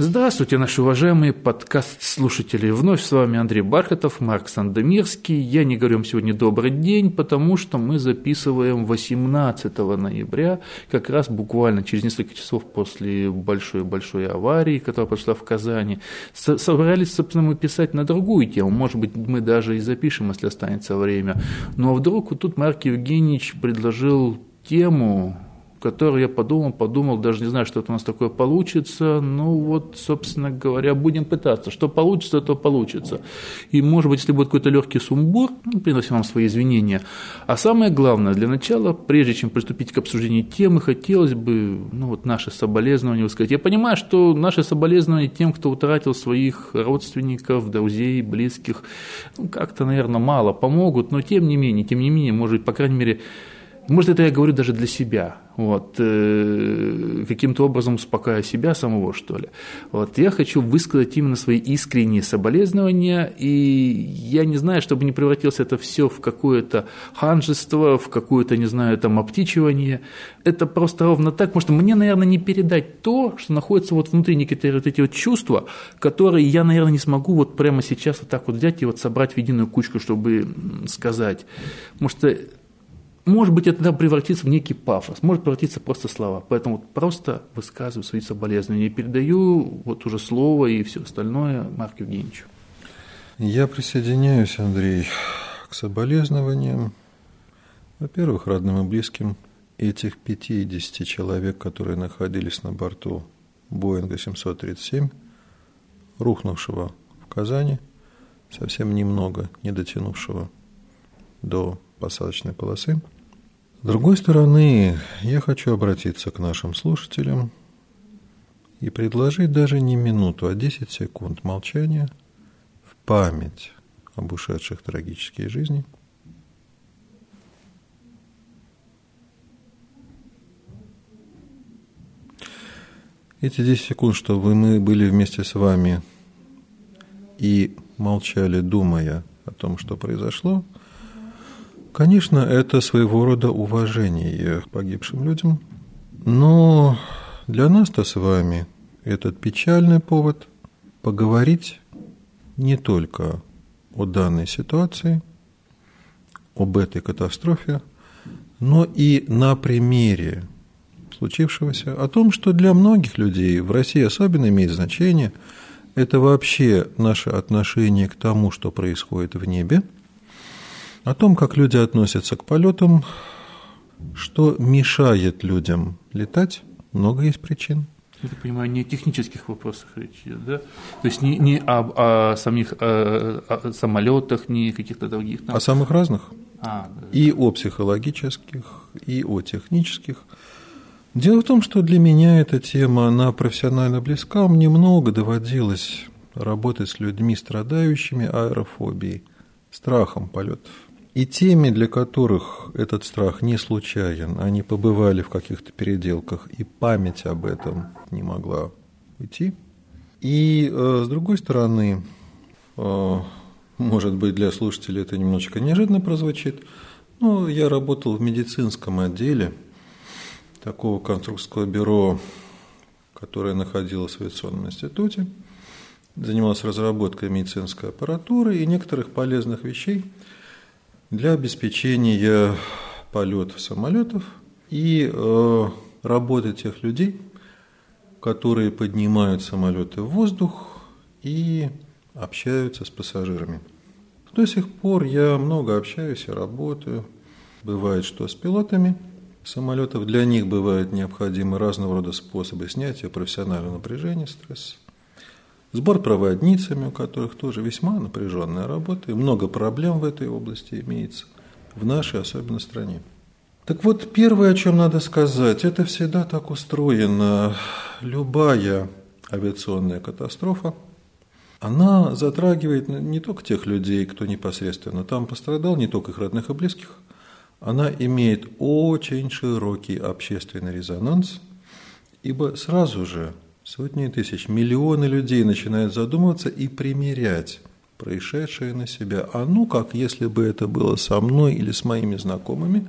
Здравствуйте, наши уважаемые подкаст-слушатели. Вновь с вами Андрей Бархатов, Марк Сандомирский. Я не говорю вам сегодня добрый день, потому что мы записываем 18 ноября, как раз буквально через несколько часов после большой-большой аварии, которая пошла в Казани. Собрались, собственно, мы писать на другую тему. Может быть, мы даже и запишем, если останется время. Но вдруг вот тут Марк Евгеньевич предложил тему, который я подумал, подумал, даже не знаю, что это у нас такое получится. Ну вот, собственно говоря, будем пытаться. Что получится, то получится. И, может быть, если будет какой-то легкий сумбур, ну, приносим вам свои извинения. А самое главное, для начала, прежде чем приступить к обсуждению темы, хотелось бы ну, вот наши соболезнования высказать. Я понимаю, что наши соболезнования тем, кто утратил своих родственников, друзей, близких, ну, как-то, наверное, мало помогут, но тем не менее, тем не менее, может, по крайней мере, может, это я говорю даже для себя, вот, э, каким-то образом успокаивая себя самого, что ли. Вот, я хочу высказать именно свои искренние соболезнования, и я не знаю, чтобы не превратилось это все в какое-то ханжество, в какое-то, не знаю, там, обтичивание. Это просто ровно так, потому что мне, наверное, не передать то, что находится вот внутри некоторые вот эти вот чувства, которые я, наверное, не смогу вот прямо сейчас вот так вот взять и вот собрать в единую кучку, чтобы сказать. Потому что может быть, это превратится в некий пафос, может превратиться просто слова. Поэтому просто высказываю свои соболезнования. Передаю вот уже слово и все остальное Марку Евгеньевичу. Я присоединяюсь, Андрей, к соболезнованиям. Во-первых, родным и близким этих 50 человек, которые находились на борту Боинга 737, рухнувшего в Казани, совсем немного не дотянувшего до посадочной полосы – с другой стороны, я хочу обратиться к нашим слушателям и предложить даже не минуту, а 10 секунд молчания в память об ушедших трагические жизни. Эти 10 секунд, чтобы мы были вместе с вами и молчали, думая о том, что произошло – Конечно, это своего рода уважение погибшим людям, но для нас-то с вами этот печальный повод поговорить не только о данной ситуации, об этой катастрофе, но и на примере случившегося, о том, что для многих людей, в России особенно имеет значение, это вообще наше отношение к тому, что происходит в небе – о том, как люди относятся к полетам, что мешает людям летать, много есть причин. Я так понимаю, не о технических вопросах речь идет, да? То есть не, не об о самих о, о самолетах, не каких-то других. Там... О самых разных. А, да. И о психологических, и о технических. Дело в том, что для меня эта тема, она профессионально близка. Мне много доводилось работать с людьми, страдающими аэрофобией, страхом полетов. И теми, для которых этот страх не случайен, они побывали в каких-то переделках, и память об этом не могла уйти. И э, с другой стороны, э, может быть, для слушателей это немножечко неожиданно прозвучит, но я работал в медицинском отделе такого конструкторского бюро, которое находилось в авиационном институте, занималась разработкой медицинской аппаратуры и некоторых полезных вещей – для обеспечения полетов самолетов и э, работы тех людей, которые поднимают самолеты в воздух и общаются с пассажирами. До сих пор я много общаюсь и работаю. Бывает, что с пилотами самолетов для них бывают необходимы разного рода способы снятия профессионального напряжения, стресса. Сбор проводницами, у которых тоже весьма напряженная работа, и много проблем в этой области имеется, в нашей особенно стране. Так вот, первое, о чем надо сказать, это всегда так устроено. Любая авиационная катастрофа, она затрагивает не только тех людей, кто непосредственно там пострадал, не только их родных и близких, она имеет очень широкий общественный резонанс, ибо сразу же Сотни тысяч, миллионы людей начинают задумываться и примерять происшедшее на себя. А ну как, если бы это было со мной или с моими знакомыми,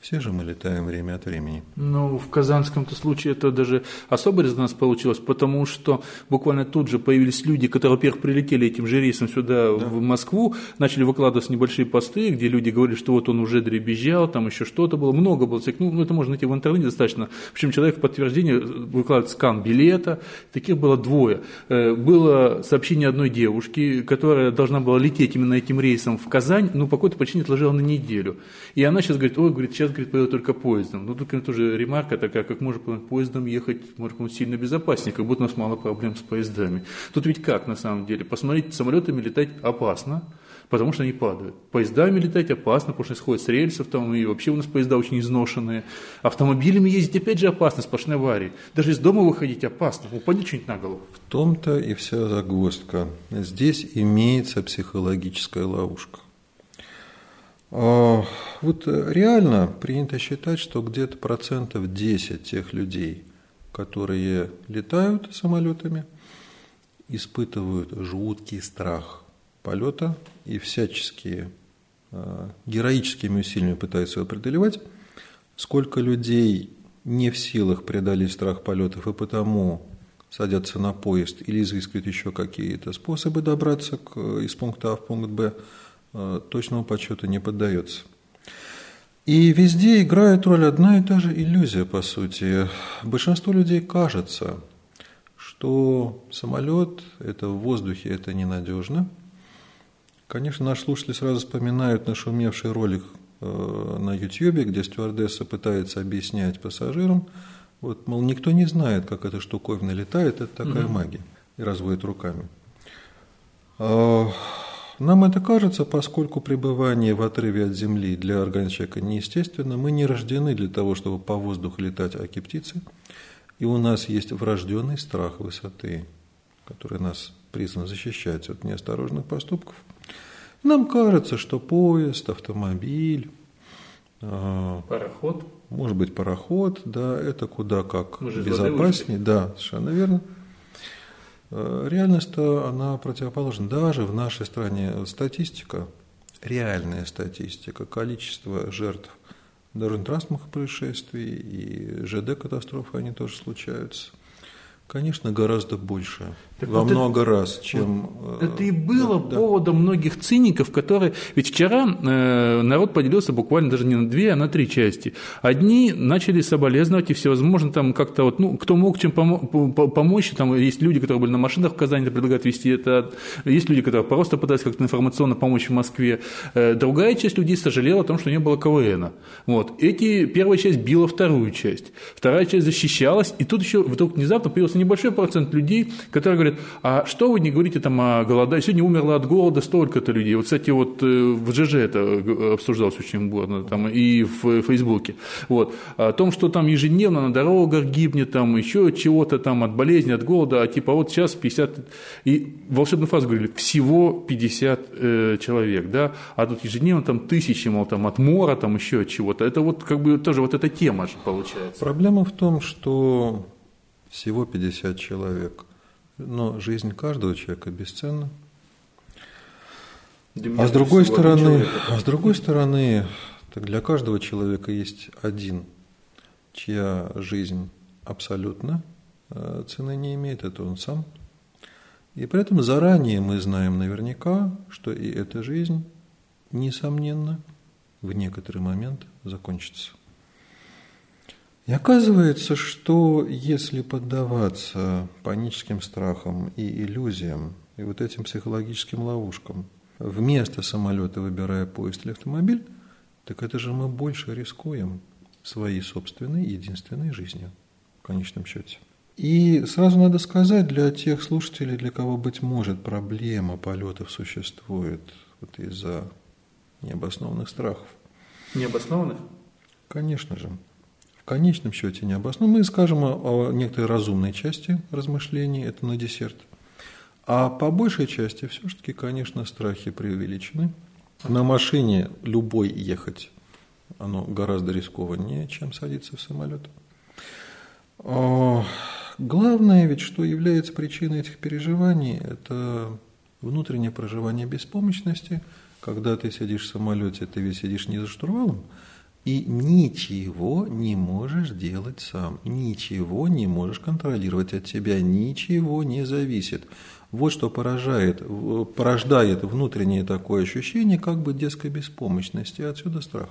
Все же мы летаем время от времени. Ну, в казанском-то случае это даже особый резонанс получилось, потому что буквально тут же появились люди, которые, во-первых, прилетели этим же рейсом сюда, да. в Москву, начали выкладывать небольшие посты, где люди говорили, что вот он уже дребезжал, там еще что-то было, много было. Ну, ну, это можно найти в интернете достаточно. В общем, человек в подтверждение выкладывает скан билета, таких было двое. Э, было сообщение одной девушки, которая должна была лететь именно этим рейсом в Казань, но по какой-то причине отложила на неделю. И она сейчас говорит, ой, говорит, сейчас сейчас, говорит, поеду только поездом. Ну, тут тоже ремарка такая, как можно поездом ехать, может быть, сильно безопаснее, как будто у нас мало проблем с поездами. Тут ведь как на самом деле? Посмотрите, самолетами летать опасно, потому что они падают. Поездами летать опасно, потому что сходят с рельсов, там, и вообще у нас поезда очень изношенные. Автомобилями ездить опять же опасно, сплошные аварии. Даже из дома выходить опасно, упадет что-нибудь на голову. В том-то и вся загвоздка. Здесь имеется психологическая ловушка. А, вот э, реально принято считать, что где-то процентов 10 тех людей, которые летают самолетами, испытывают жуткий страх полета и всяческие а, героическими усилиями пытаются его преодолевать. Сколько людей не в силах преодолеть страх полетов и потому садятся на поезд или изыскивают еще какие-то способы добраться к, из пункта А в пункт Б – Э, точному подсчету не поддается. И везде играет роль одна и та же иллюзия, по сути. Большинству людей кажется, что самолет – это в воздухе, это ненадежно. Конечно, наши слушатели сразу вспоминают нашумевший ролик э, на YouTube, где стюардесса пытается объяснять пассажирам, вот, мол, никто не знает, как эта штуковина летает, это такая угу. магия, и разводит руками. Нам это кажется, поскольку пребывание в отрыве от Земли для организма человека неестественно, мы не рождены для того, чтобы по воздуху летать аки птицы, и у нас есть врожденный страх высоты, который нас призван защищать от неосторожных поступков. Нам кажется, что поезд, автомобиль, а, пароход, может быть пароход, да, это куда как безопаснее, да, совершенно верно. Э, реальность-то она противоположна. Даже в нашей стране статистика, реальная статистика, количество жертв дорожно-транспортных происшествий и ЖД-катастрофы, они тоже случаются. Конечно, гораздо больше. Так во вот много это, раз, чем... Вот это и было да, поводом да. многих циников, которые... Ведь вчера э, народ поделился буквально даже не на две, а на три части. Одни начали соболезновать и всевозможно там как-то вот, ну, кто мог чем помо- помочь, там есть люди, которые были на машинах в Казани, предлагают вести это, есть люди, которые просто пытались как-то информационно помочь в Москве. Э, другая часть людей сожалела о том, что не было КВН. Вот. Эти, первая часть била вторую часть, вторая часть защищалась, и тут еще вдруг внезапно появился небольшой процент людей, которые говорят, а что вы не говорите там о голодании? Сегодня умерло от голода столько-то людей. Вот, кстати, вот э, в ЖЖ это обсуждалось очень бурно, там, и в Фейсбуке. Вот. О том, что там ежедневно на дорогах гибнет, там, еще чего-то там от болезни, от голода, а типа вот сейчас 50... И волшебную фразу говорили, всего 50 э, человек, да, а тут ежедневно там тысячи, мол, там от мора, там еще от чего-то. Это вот как бы тоже вот эта тема же получается. Проблема в том, что всего 50 человек. Но жизнь каждого человека бесценна. А с другой стороны, а с другой стороны, так для каждого человека есть один, чья жизнь абсолютно э, цены не имеет, это он сам. И при этом заранее мы знаем наверняка, что и эта жизнь, несомненно, в некоторый момент закончится. И оказывается, что если поддаваться паническим страхам и иллюзиям, и вот этим психологическим ловушкам, вместо самолета выбирая поезд или автомобиль, так это же мы больше рискуем своей собственной единственной жизнью, в конечном счете. И сразу надо сказать для тех слушателей, для кого, быть может, проблема полетов существует вот из-за необоснованных страхов. Необоснованных? Конечно же конечном счете не обоснованно. Мы скажем о, о некоторой разумной части размышлений, это на десерт. А по большей части все-таки, конечно, страхи преувеличены. На машине любой ехать, оно гораздо рискованнее, чем садиться в самолет. А, главное ведь, что является причиной этих переживаний, это внутреннее проживание беспомощности. Когда ты сидишь в самолете, ты ведь сидишь не за штурвалом, и ничего не можешь делать сам, ничего не можешь контролировать, от тебя ничего не зависит. Вот что поражает, порождает внутреннее такое ощущение как бы детской беспомощности, отсюда страх.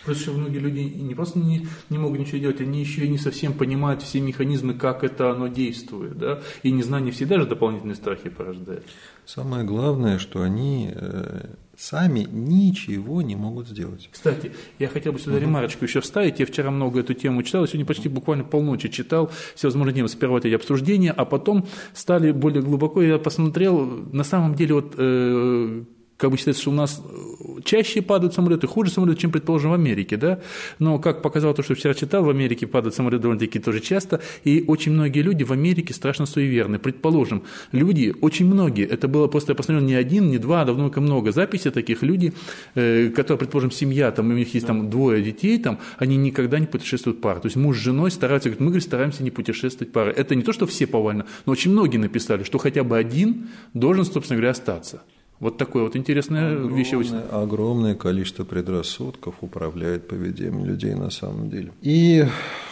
Потому что многие люди не просто не, не могут ничего делать, они еще и не совсем понимают все механизмы, как это оно действует. Да? И незнание всегда же дополнительные страхи порождает. Самое главное, что они э, сами ничего не могут сделать. Кстати, я хотел бы сюда угу. ремарочку еще вставить. Я вчера много эту тему читал, сегодня почти буквально полночи читал всевозможные темы. Сперва эти обсуждения, а потом стали более глубоко. Я посмотрел, на самом деле, вот э, как бы считается, что у нас э, чаще падают самолеты, хуже самолеты, чем, предположим, в Америке, да, но, как показало то, что вчера читал, в Америке падают самолеты довольно-таки тоже часто, и очень многие люди в Америке страшно суеверны. Предположим, люди, очень многие, это было просто, я посмотрел, не один, не два, а давно много записей таких людей, э, которые, предположим, семья, там, у них есть там двое детей, там, они никогда не путешествуют пары. То есть муж с женой стараются, говорят, мы, говорит, стараемся не путешествовать пары. Это не то, что все повально, но очень многие написали, что хотя бы один должен, собственно говоря, остаться. Вот такое вот интересное огромное, вещь. Огромное количество предрассудков управляет поведением людей на самом деле. И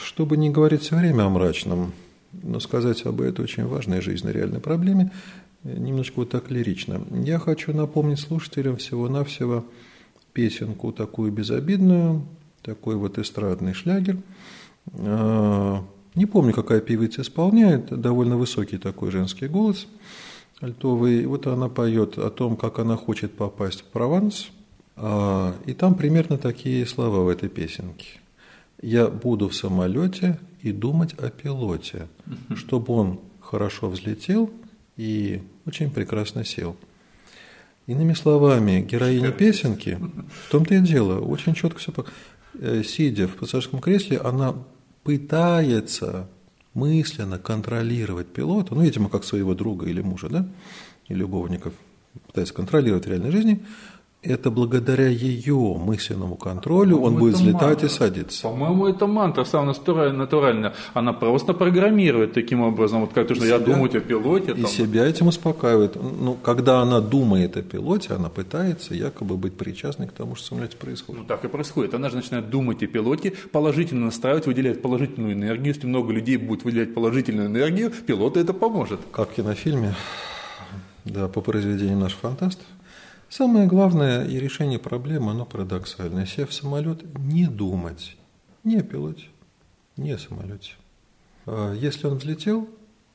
чтобы не говорить все время о мрачном, но сказать об этой очень важной жизненной реальной проблеме, немножко вот так лирично. Я хочу напомнить слушателям всего-навсего песенку такую безобидную, такой вот эстрадный шлягер. А, не помню, какая певица исполняет, довольно высокий такой женский голос – альтовый. Вот она поет о том, как она хочет попасть в Прованс. А, и там примерно такие слова в этой песенке. «Я буду в самолете и думать о пилоте, чтобы он хорошо взлетел и очень прекрасно сел». Иными словами, героиня песенки, в том-то и дело, очень четко все... Э, сидя в пассажирском кресле, она пытается мысленно контролировать пилота, ну, видимо, как своего друга или мужа, да, и любовников, пытается контролировать в реальной жизни, это благодаря ее мысленному контролю он будет взлетать мантра. и садиться. По-моему, это мантра самая натуральная. Она просто программирует таким образом, вот как то, что и я себя, думаю о пилоте. И там. себя этим успокаивает. Ну, когда она думает о пилоте, она пытается якобы быть причастной к тому, что в самолете происходит. Ну, так и происходит. Она же начинает думать о пилоте, положительно настраивать, выделяет положительную энергию. Если много людей будет выделять положительную энергию, пилоту это поможет. Как в кинофильме, да, по произведению наших фантастов. Самое главное и решение проблемы, оно парадоксальное. Сев в самолет, не думать не о не о самолете. А если он взлетел,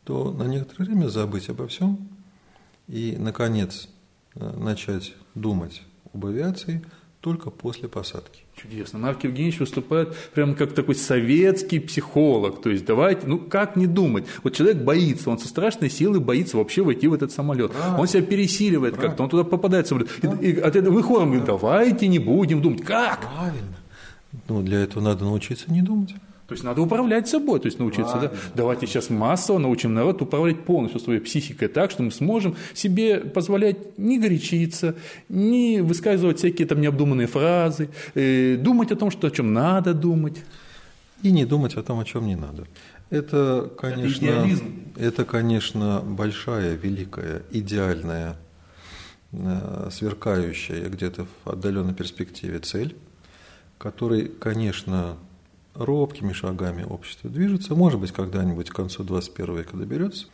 то на некоторое время забыть обо всем и, наконец, э, начать думать об авиации – только после посадки. Чудесно. Марк Евгеньевич выступает прямо как такой советский психолог. То есть давайте, ну как не думать? Вот человек боится, он со страшной силой боится вообще войти в этот самолет. Правильно. Он себя пересиливает как-то, он туда попадает в самолет. Да. И, и от этого вы хором говорите, давайте не будем думать. Как? Правильно. Ну, для этого надо научиться не думать. То есть надо управлять собой, то есть научиться. Да? Давайте сейчас массово научим народ управлять полностью своей психикой так, что мы сможем себе позволять не горячиться, не высказывать всякие там необдуманные фразы, э, думать о том, что о чем надо думать. И не думать о том, о чем не надо. Это, конечно, это, это конечно, большая, великая, идеальная, э, сверкающая где-то в отдаленной перспективе цель, которой, конечно, робкими шагами общество движется, может быть, когда-нибудь к концу 21 века доберется.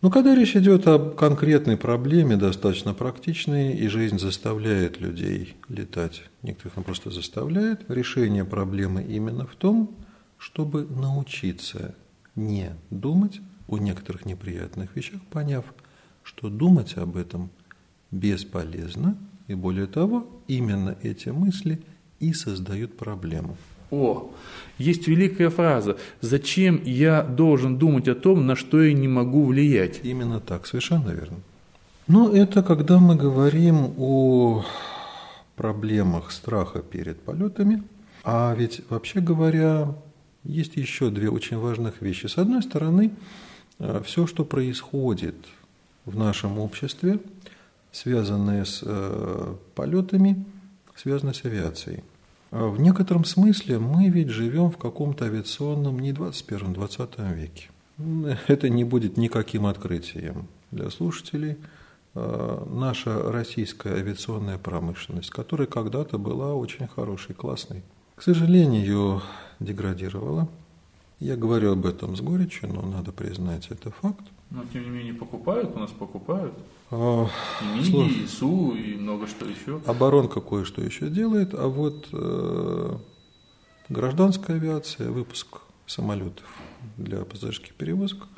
Но когда речь идет о конкретной проблеме, достаточно практичной, и жизнь заставляет людей летать, некоторых она просто заставляет, решение проблемы именно в том, чтобы научиться не думать о некоторых неприятных вещах, поняв, что думать об этом бесполезно, и более того, именно эти мысли и создают проблему. О, есть великая фраза «Зачем я должен думать о том, на что я не могу влиять?» Именно так, совершенно верно. Но это когда мы говорим о проблемах страха перед полетами, а ведь вообще говоря, есть еще две очень важных вещи. С одной стороны, э, все, что происходит в нашем обществе, связанное с э, полетами, связано с авиацией – в некотором смысле мы ведь живем в каком-то авиационном не 21-20 веке. Это не будет никаким открытием для слушателей. А, наша российская авиационная промышленность, которая когда-то была очень хорошей, классной, к сожалению, деградировала. Я говорю об этом с горечью, но надо признать, это факт. Но тем не менее покупают, у нас покупают. А, и МИГи, и СУ, и много что еще. Оборонка кое-что еще делает, а вот э, гражданская авиация, выпуск самолетов для пассажирских перевозок,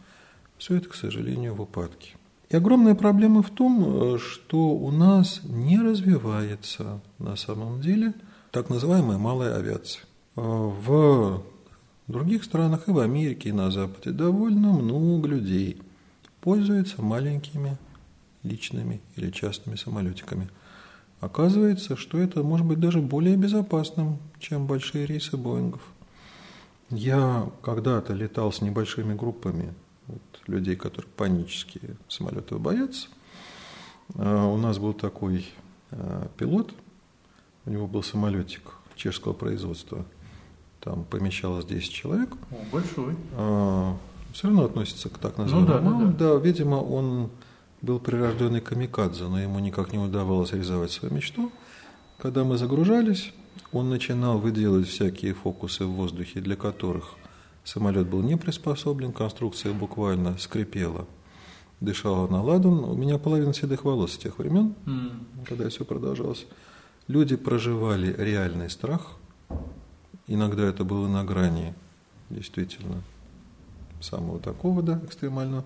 все это, к сожалению, в упадке. И огромная проблема в том, э, что у нас не развивается на самом деле так называемая малая авиация. Э, в других странах, и в Америке, и на Западе довольно много людей пользуются маленькими личными или частными самолетиками. Оказывается, что это может быть даже более безопасным, чем большие рейсы Боингов. Я когда-то летал с небольшими группами вот, людей, которые панически самолеты боятся. А, у нас был такой а, пилот, у него был самолетик чешского производства, там помещалось 10 человек. О, большой. А, все равно относится к так называемым. Ну, да, да, да. да, видимо, он был прирожденный камикадзе, но ему никак не удавалось реализовать свою мечту. Когда мы загружались, он начинал выделывать всякие фокусы в воздухе, для которых самолет был не приспособлен, конструкция буквально скрипела, дышала на ладан. У меня половина седых волос с тех времен, mm. когда все продолжалось. Люди проживали реальный страх. Иногда это было на грани, действительно, самого такого, да, экстремального.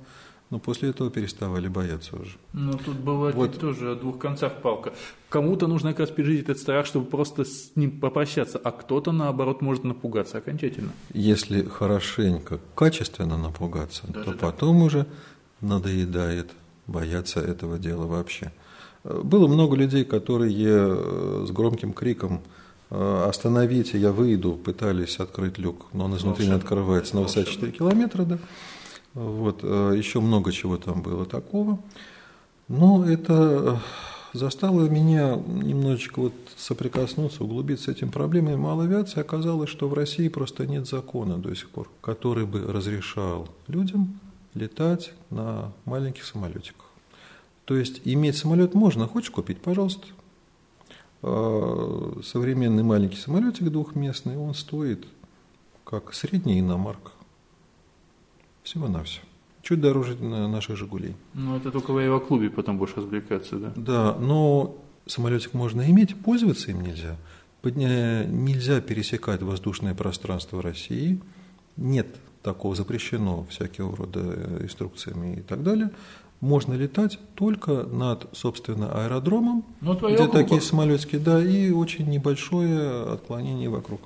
Но после этого переставали бояться уже. Ну, тут бывает вот. тоже о двух концах палка. Кому-то нужно как раз пережить этот страх, чтобы просто с ним попрощаться, а кто-то, наоборот, может напугаться окончательно. Если хорошенько, качественно напугаться, Даже то так. потом уже надоедает бояться этого дела вообще. Было много людей, которые э, с громким криком э, «Остановите, я выйду!» пытались открыть люк, но он изнутри не открывается на высоте 4 километра, да. Вот, э, еще много чего там было такого. Но это э, заставило меня немножечко вот соприкоснуться, углубиться с этим проблемой малой авиации. Оказалось, что в России просто нет закона до сих пор, который бы разрешал людям летать на маленьких самолетиках. То есть иметь самолет можно, хочешь купить, пожалуйста. А, современный маленький самолетик двухместный, он стоит как средняя иномарка. Всего-навсего. Чуть дороже наших «Жигулей». Ну, это только в авиаклубе потом будешь развлекаться, да? Да, но самолетик можно иметь, пользоваться им нельзя. Нельзя пересекать воздушное пространство России. Нет такого, запрещено всякого рода э, инструкциями и так далее. Можно летать только над, собственно, аэродромом, ну, где такие самолетики, да, и очень небольшое отклонение вокруг.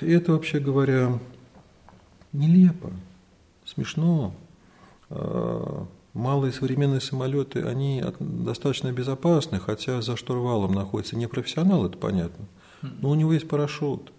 И это, вообще говоря, нелепо, смешно. А, малые современные самолеты, они достаточно безопасны, хотя за штурвалом находится не профессионал, это понятно, но у него есть парашют.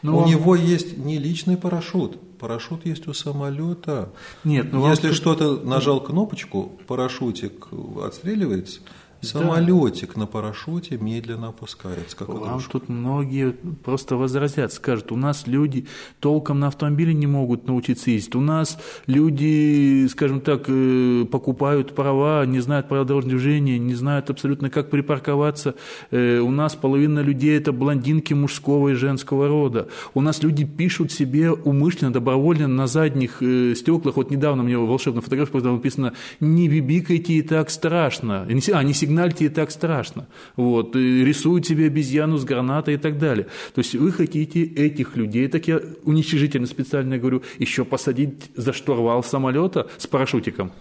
Но ну, у он... него есть не личный парашют, парашют есть у самолета. Нет, ну если что-то нажал кнопочку, парашютик отстреливается – Самолетик да. на парашюте медленно опускается, как Вам игрушка. тут многие просто возразят, скажут, у нас люди толком на автомобиле не могут научиться ездить, у нас люди, скажем так, э, покупают права, не знают правил дорожного движения, не знают абсолютно, как припарковаться, э, у нас половина людей это блондинки мужского и женского рода, у нас люди пишут себе умышленно, добровольно на задних э, стеклах, вот недавно мне волшебная фотография написано «не бибикайте и так страшно», а не сигнальте и так страшно. Вот, рисуют себе обезьяну с гранатой и так далее. То есть вы хотите этих людей, так я уничижительно специально говорю, еще посадить за штурвал самолета с парашютиком.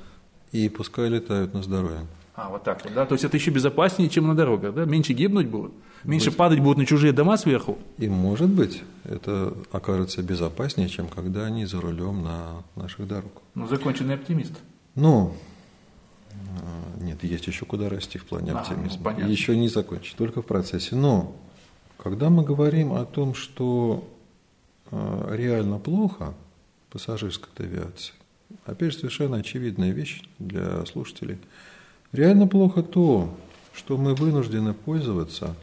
И пускай летают на здоровье. А, вот так вот, да? То есть это еще безопаснее, чем на дорогах, да? Меньше гибнуть будут, меньше быть. падать будут на чужие дома сверху. И может быть, это окажется безопаснее, чем когда они за рулем на наших дорогах. Ну, законченный оптимист. Ну, нет, есть еще куда расти в плане а, оптимизма. Ну, еще не закончен, только в процессе. Но когда мы говорим о том, что а, реально плохо пассажирской авиации, опять же, совершенно очевидная вещь для слушателей. Реально плохо то, что мы вынуждены пользоваться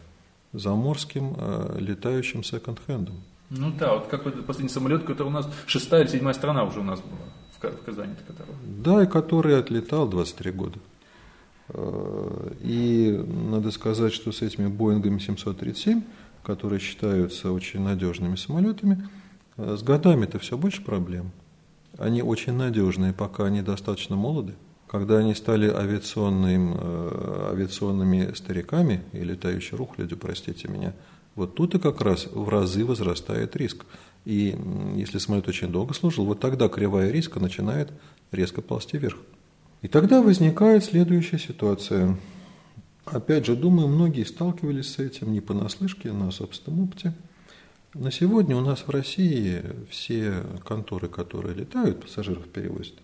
заморским э, летающим секонд-хендом. Ну да, вот какой-то последний самолет, который у нас шестая или седьмая страна уже у нас была в Казани. Которого. Да, и который отлетал 23 года. Э, и надо сказать, что с этими Боингами 737, которые считаются очень надежными самолетами, э, с годами это все больше проблем. Они очень надежные, пока они достаточно молоды. Когда они стали авиационным, э, авиационными стариками и летающей рухлядью, простите меня, вот тут и как раз в разы возрастает риск. И если самолет очень долго служил, вот тогда кривая риска начинает резко ползти вверх. И тогда возникает следующая ситуация. Опять же, думаю, многие сталкивались с этим не понаслышке, а на собственном опыте. На сегодня у нас в России все конторы, которые летают, пассажиров перевозят,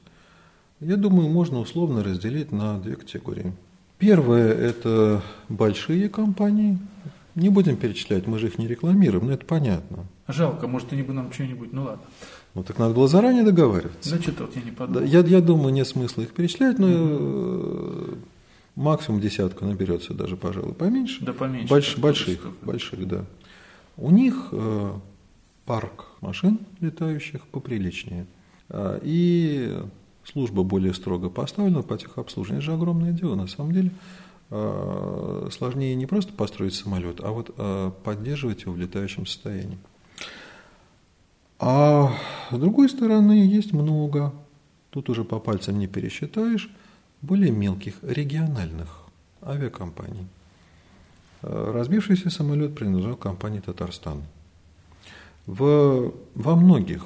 я думаю, можно условно разделить на две категории. Первое – это большие компании. Не будем перечислять, мы же их не рекламируем, но это понятно. Жалко, может, они бы нам что-нибудь, ну ладно. Ну так надо было заранее договариваться. Да что-то вот я не подумал. я, я думаю, нет смысла их перечислять, но угу. максимум десятка наберется, даже, пожалуй, поменьше. Да поменьше. Больш, больших, больших, да. У них э, парк машин летающих поприличнее. А, и служба более строго поставлена по техобслуживанию. Это же огромное дело, на самом деле. А, сложнее не просто построить самолет, а вот а, поддерживать его в летающем состоянии. А с другой стороны, есть много, тут уже по пальцам не пересчитаешь, более мелких региональных авиакомпаний. Э, разбившийся самолет принадлежал компании «Татарстан». В, во многих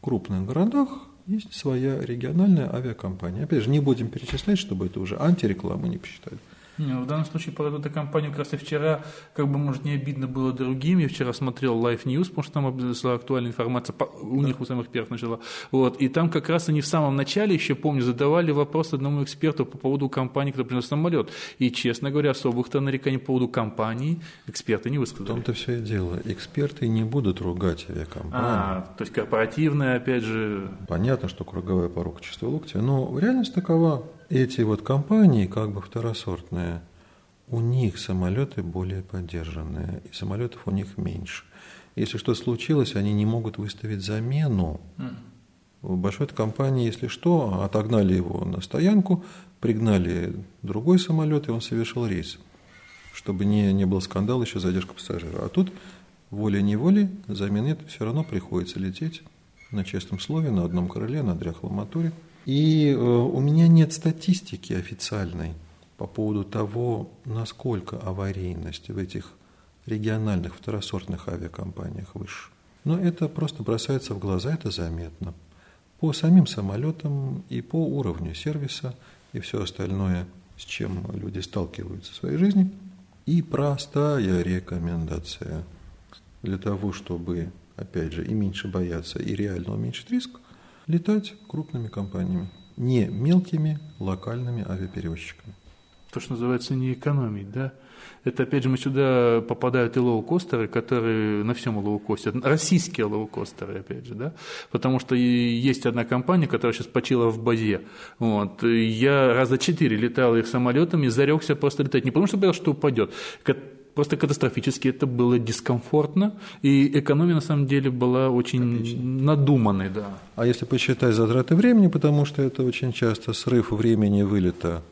крупных городах есть своя региональная авиакомпания. Опять же, не будем перечислять, чтобы это уже антирекламу не посчитали. Ну, в данном случае про эту компанию как раз и вчера, как бы, может, не обидно было другим. Я вчера смотрел Live News, потому что там была актуальная информация, у них у самых первых начала. Вот, и там как раз они в самом начале, еще помню, задавали вопрос одному эксперту по поводу компании, которая принес самолет. И, честно говоря, особых-то нареканий по поводу компании эксперты не высказали. В том-то все и дело. Эксперты не будут ругать авиакомпанию. А, то есть корпоративная, опять же... Понятно, что круговая порука чистого локтя, но реальность такова эти вот компании, как бы второсортные, у них самолеты более поддержанные, и самолетов у них меньше. Если что случилось, они не могут выставить замену. В большой компании, если что, отогнали его на стоянку, пригнали другой самолет, и он совершил рейс, чтобы не, не был скандал, еще задержка пассажира. А тут волей-неволей замены все равно приходится лететь на честном слове, на одном крыле, на дряхлом моторе – и э, у меня нет статистики официальной по поводу того, насколько аварийность в этих региональных второсортных авиакомпаниях выше. Но это просто бросается в глаза, это заметно. По самим самолетам и по уровню сервиса и все остальное, с чем люди сталкиваются в своей жизни. И простая рекомендация для того, чтобы, опять же, и меньше бояться, и реально уменьшить риск, летать крупными компаниями, не мелкими локальными авиаперевозчиками. То, что называется не экономить, да? Это, опять же, мы сюда попадают и лоукостеры, которые на всем лоукосте, российские лоукостеры, опять же, да, потому что есть одна компания, которая сейчас почила в базе, вот, я раза четыре летал их самолетами, зарекся просто летать, не потому что боялся, что упадет, просто катастрофически это было дискомфортно, и экономия на самом деле была очень Отлично. надуманной. Да. А если посчитать затраты времени, потому что это очень часто срыв времени вылета,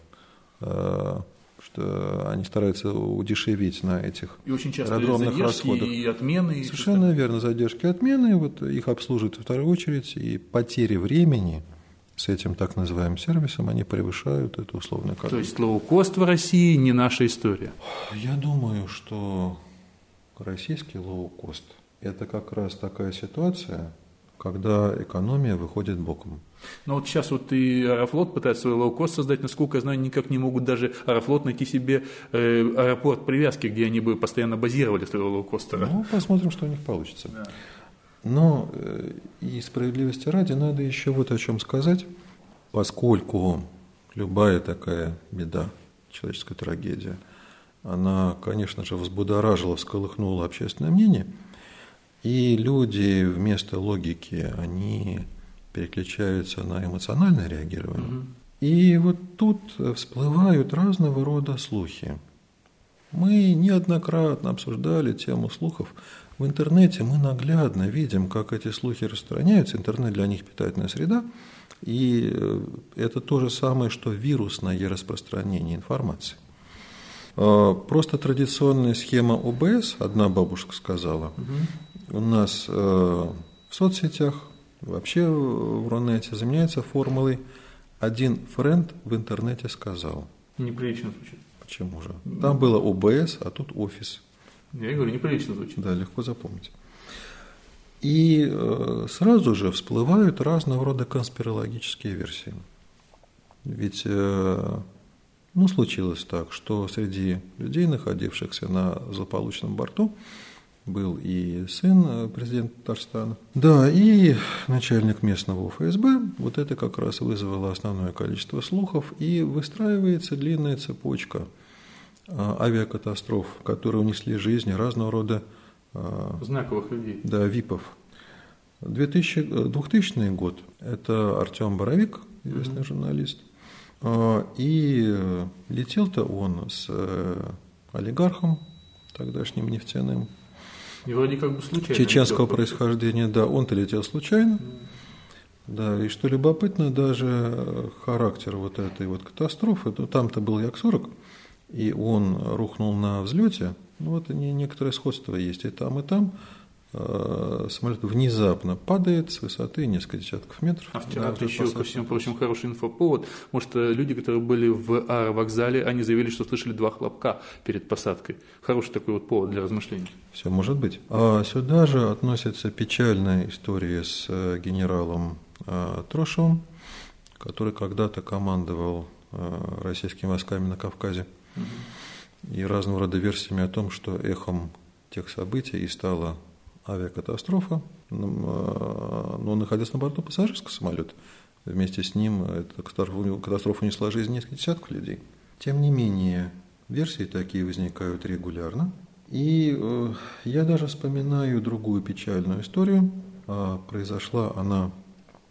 э, что они стараются удешевить на этих и очень часто аэродромных расходах. И отмены. Совершенно и верно, задержки и отмены, вот их обслуживают во вторую очередь, и потери времени – с этим так называемым сервисом, они превышают это условное количество. То есть лоукост в России не наша история? Я думаю, что российский лоукост – это как раз такая ситуация, когда экономия выходит боком. Но вот сейчас вот и Аэрофлот пытается свой лоукост создать, насколько я знаю, никак не могут даже Аэрофлот найти себе э, аэропорт привязки, где они бы постоянно базировали своего лоукостера. Ну, посмотрим, что у них получится. Да. Но э, и справедливости ради надо еще вот о чем сказать, поскольку любая такая беда, человеческая трагедия, она, конечно же, взбудоражила, всколыхнула общественное мнение, и люди вместо логики, они переключаются на эмоциональное реагирование. Угу. И вот тут всплывают разного рода слухи. Мы неоднократно обсуждали тему слухов в интернете мы наглядно видим, как эти слухи распространяются, интернет для них питательная среда, И э, это то же самое, что вирусное распространение информации. А, просто традиционная схема ОБС, одна бабушка сказала, угу. у нас э, в соцсетях, вообще в Рунете заменяется формулой «один френд в интернете сказал». Неприлично звучит. Почему же? Там было ОБС, а тут офис. Я говорю, неприлично звучит. Да, легко запомнить. И э, сразу же всплывают разного рода конспирологические версии. Ведь э, ну, случилось так, что среди людей, находившихся на злополучном борту, был и сын э, президента Татарстана. Да, и начальник местного ФСБ. Вот это как раз вызвало основное количество слухов, и выстраивается длинная цепочка авиакатастроф, которые унесли жизни разного рода а, знаковых людей. Да, ВИПов. 2000, 2000 год – это Артем Боровик, известный mm-hmm. журналист. И летел-то он с э, олигархом, тогдашним нефтяным. И вроде как бы случайно. Чеченского происхождения, да, он-то летел случайно. Да, и что любопытно, даже характер вот этой вот катастрофы, там-то был Як-40, и он рухнул на взлете, ну, вот некоторое сходство есть и там, и там. Э, самолет внезапно падает с высоты несколько десятков метров. А вчера да, еще, ко всему прочему, хороший инфоповод. Может, э, люди, которые были в аэровокзале, они заявили, что слышали два хлопка перед посадкой. Хороший такой вот повод для размышлений. Все может быть. А сюда же относится печальная история с э, генералом Трошевым, который когда-то командовал российскими войсками на Кавказе. И разного рода версиями о том, что эхом тех событий и стала авиакатастрофа. Но он находился на борту пассажирского самолета. Вместе с ним эта катастрофа унесла жизнь нескольких десятков людей. Тем не менее, версии такие возникают регулярно. И э, я даже вспоминаю другую печальную историю. А произошла она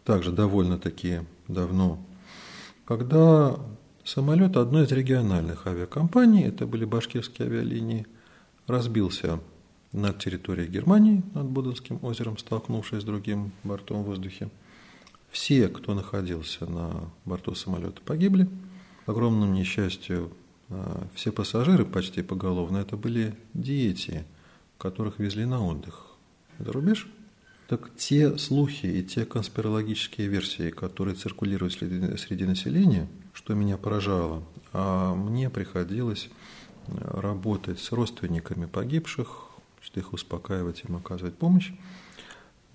также довольно-таки давно, когда Самолет одной из региональных авиакомпаний, это были башкирские авиалинии, разбился над территорией Германии, над Боденским озером, столкнувшись с другим бортом в воздухе. Все, кто находился на борту самолета, погибли. К огромному несчастью, а, все пассажиры почти поголовно, это были дети, которых везли на отдых. Это рубеж? Так те слухи и те конспирологические версии, которые циркулируют среди, среди населения, что меня поражало, а мне приходилось работать с родственниками погибших, что их успокаивать, им оказывать помощь,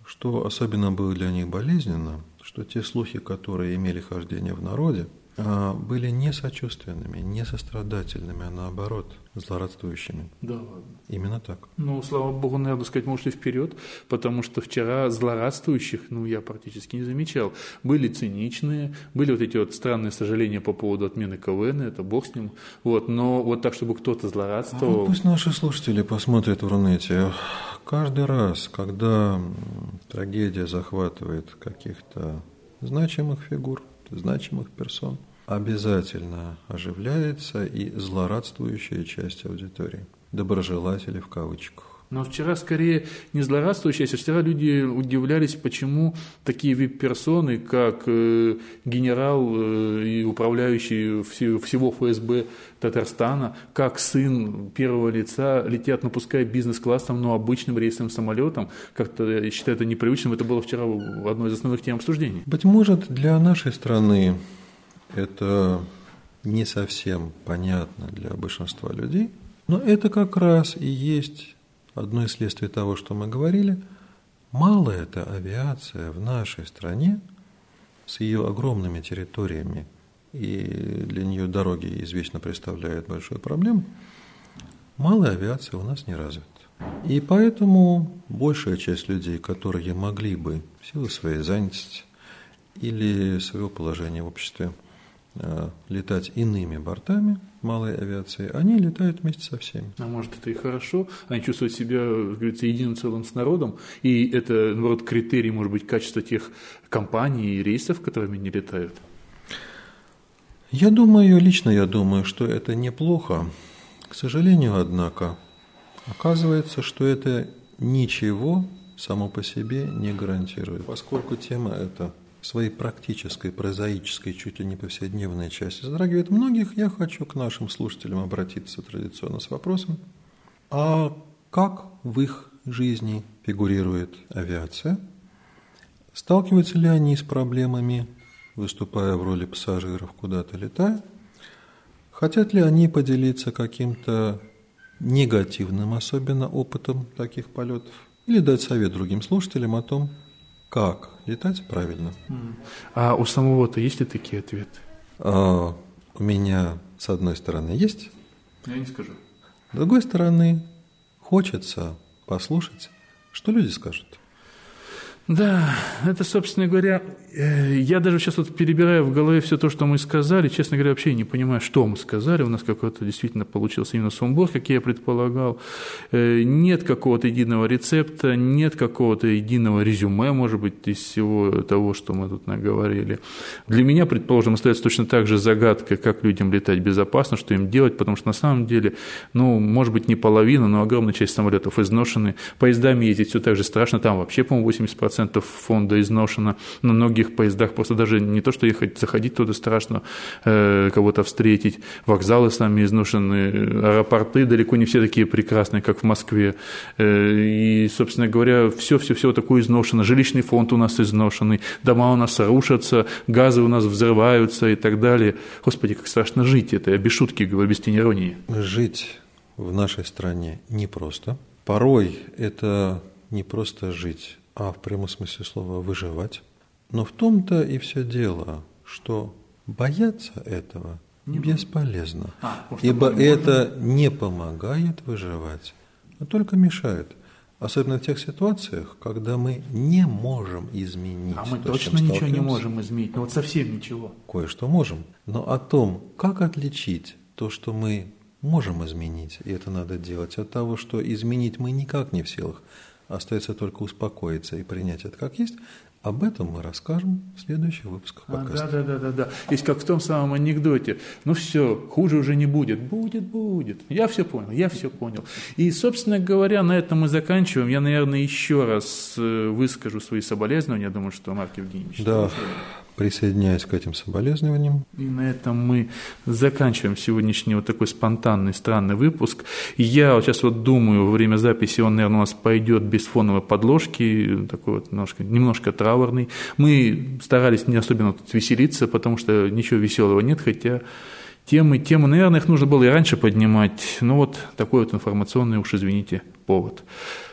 что особенно было для них болезненно, что те слухи, которые имели хождение в народе, были не сочувственными, не сострадательными, а наоборот, злорадствующими. Да ладно. Именно так. Ну, слава богу, надо сказать, может, и вперед, потому что вчера злорадствующих, ну, я практически не замечал. Были циничные, были вот эти вот странные сожаления по поводу отмены КВН, это бог с ним. Вот, но вот так, чтобы кто-то злорадствовал... А вот пусть наши слушатели посмотрят в Рунете. Каждый раз, когда трагедия захватывает каких-то значимых фигур, значимых персон, обязательно оживляется и злорадствующая часть аудитории. Доброжелатели в кавычках. Но вчера скорее не злорадствующие, а вчера люди удивлялись, почему такие вип-персоны, как э, генерал э, и управляющий всего ФСБ Татарстана, как сын первого лица летят, ну пускай бизнес-классом, но обычным рейсовым самолетом. Как-то я считаю это непривычным. Это было вчера одной из основных тем обсуждений. Быть может, для нашей страны это не совсем понятно для большинства людей, но это как раз и есть одно из следствий того, что мы говорили. Малая эта авиация в нашей стране с ее огромными территориями, и для нее дороги извечно представляют большую проблему, малая авиация у нас не развита. И поэтому большая часть людей, которые могли бы в силу своей занятости или своего положения в обществе летать иными бортами малой авиации, они летают вместе со всеми. А может, это и хорошо? Они чувствуют себя, как говорится, единым целым с народом, и это, наоборот, критерий, может быть, качества тех компаний и рейсов, которыми они летают? Я думаю, лично я думаю, что это неплохо. К сожалению, однако, оказывается, что это ничего само по себе не гарантирует, поскольку тема эта своей практической, прозаической, чуть ли не повседневной части затрагивает многих, я хочу к нашим слушателям обратиться традиционно с вопросом, а как в их жизни фигурирует авиация? Сталкиваются ли они с проблемами, выступая в роли пассажиров, куда-то летая? Хотят ли они поделиться каким-то негативным особенно опытом таких полетов? Или дать совет другим слушателям о том, как летать правильно. А у самого-то есть ли такие ответы? А, у меня, с одной стороны, есть. Я не скажу. С другой стороны, хочется послушать, что люди скажут. Да, это, собственно говоря, э, я даже сейчас вот перебираю в голове все то, что мы сказали, честно говоря, вообще не понимаю, что мы сказали, у нас какой-то действительно получился именно сумбур, как я предполагал, э, нет какого-то единого рецепта, нет какого-то единого резюме, может быть, из всего того, что мы тут наговорили. Для меня, предположим, остается точно так же загадка, как людям летать безопасно, что им делать, потому что на самом деле, ну, может быть, не половина, но огромная часть самолетов изношены, поездами ездить все так же страшно, там вообще, по-моему, 80% 50% фонда изношено. На многих поездах просто даже не то, что ехать, заходить туда страшно, э, кого-то встретить. Вокзалы сами изношены, аэропорты далеко не все такие прекрасные, как в Москве. Э, и, собственно говоря, все-все-все такое изношено. Жилищный фонд у нас изношенный, дома у нас рушатся, газы у нас взрываются и так далее. Господи, как страшно жить. Это я без шутки говорю, без тени иронии. Жить в нашей стране непросто. Порой это не просто жить, а в прямом смысле слова выживать. Но в том-то и все дело, что бояться этого не бесполезно, а, ибо это не помогает выживать, а только мешает. Особенно в тех ситуациях, когда мы не можем изменить. А мы то, точно ничего не можем изменить, ну вот совсем ничего. Кое-что можем. Но о том, как отличить то, что мы можем изменить, и это надо делать, от того, что изменить мы никак не в силах, Остается только успокоиться и принять это как есть. Об этом мы расскажем в следующих выпусках подкаста. А, да, да, да, да, да. Есть как в том самом анекдоте. Ну все, хуже уже не будет. Будет, будет. Я все понял, я все понял. И, собственно говоря, на этом мы заканчиваем. Я, наверное, еще раз э, выскажу свои соболезнования. Я думаю, что Марк Евгеньевич. Да. Присоединяюсь к этим соболезнованиям. И на этом мы заканчиваем сегодняшний вот такой спонтанный, странный выпуск. Я вот сейчас вот думаю, во время записи он, наверное, у нас пойдет без фоновой подложки, такой вот немножко, немножко траурный. Мы старались не особенно тут веселиться, потому что ничего веселого нет, хотя темы, темы, наверное, их нужно было и раньше поднимать. Но вот такой вот информационный, уж извините, повод.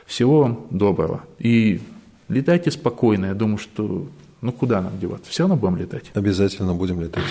Всего доброго. И летайте спокойно. Я думаю, что ну куда нам деваться? Все равно будем летать. Обязательно будем летать.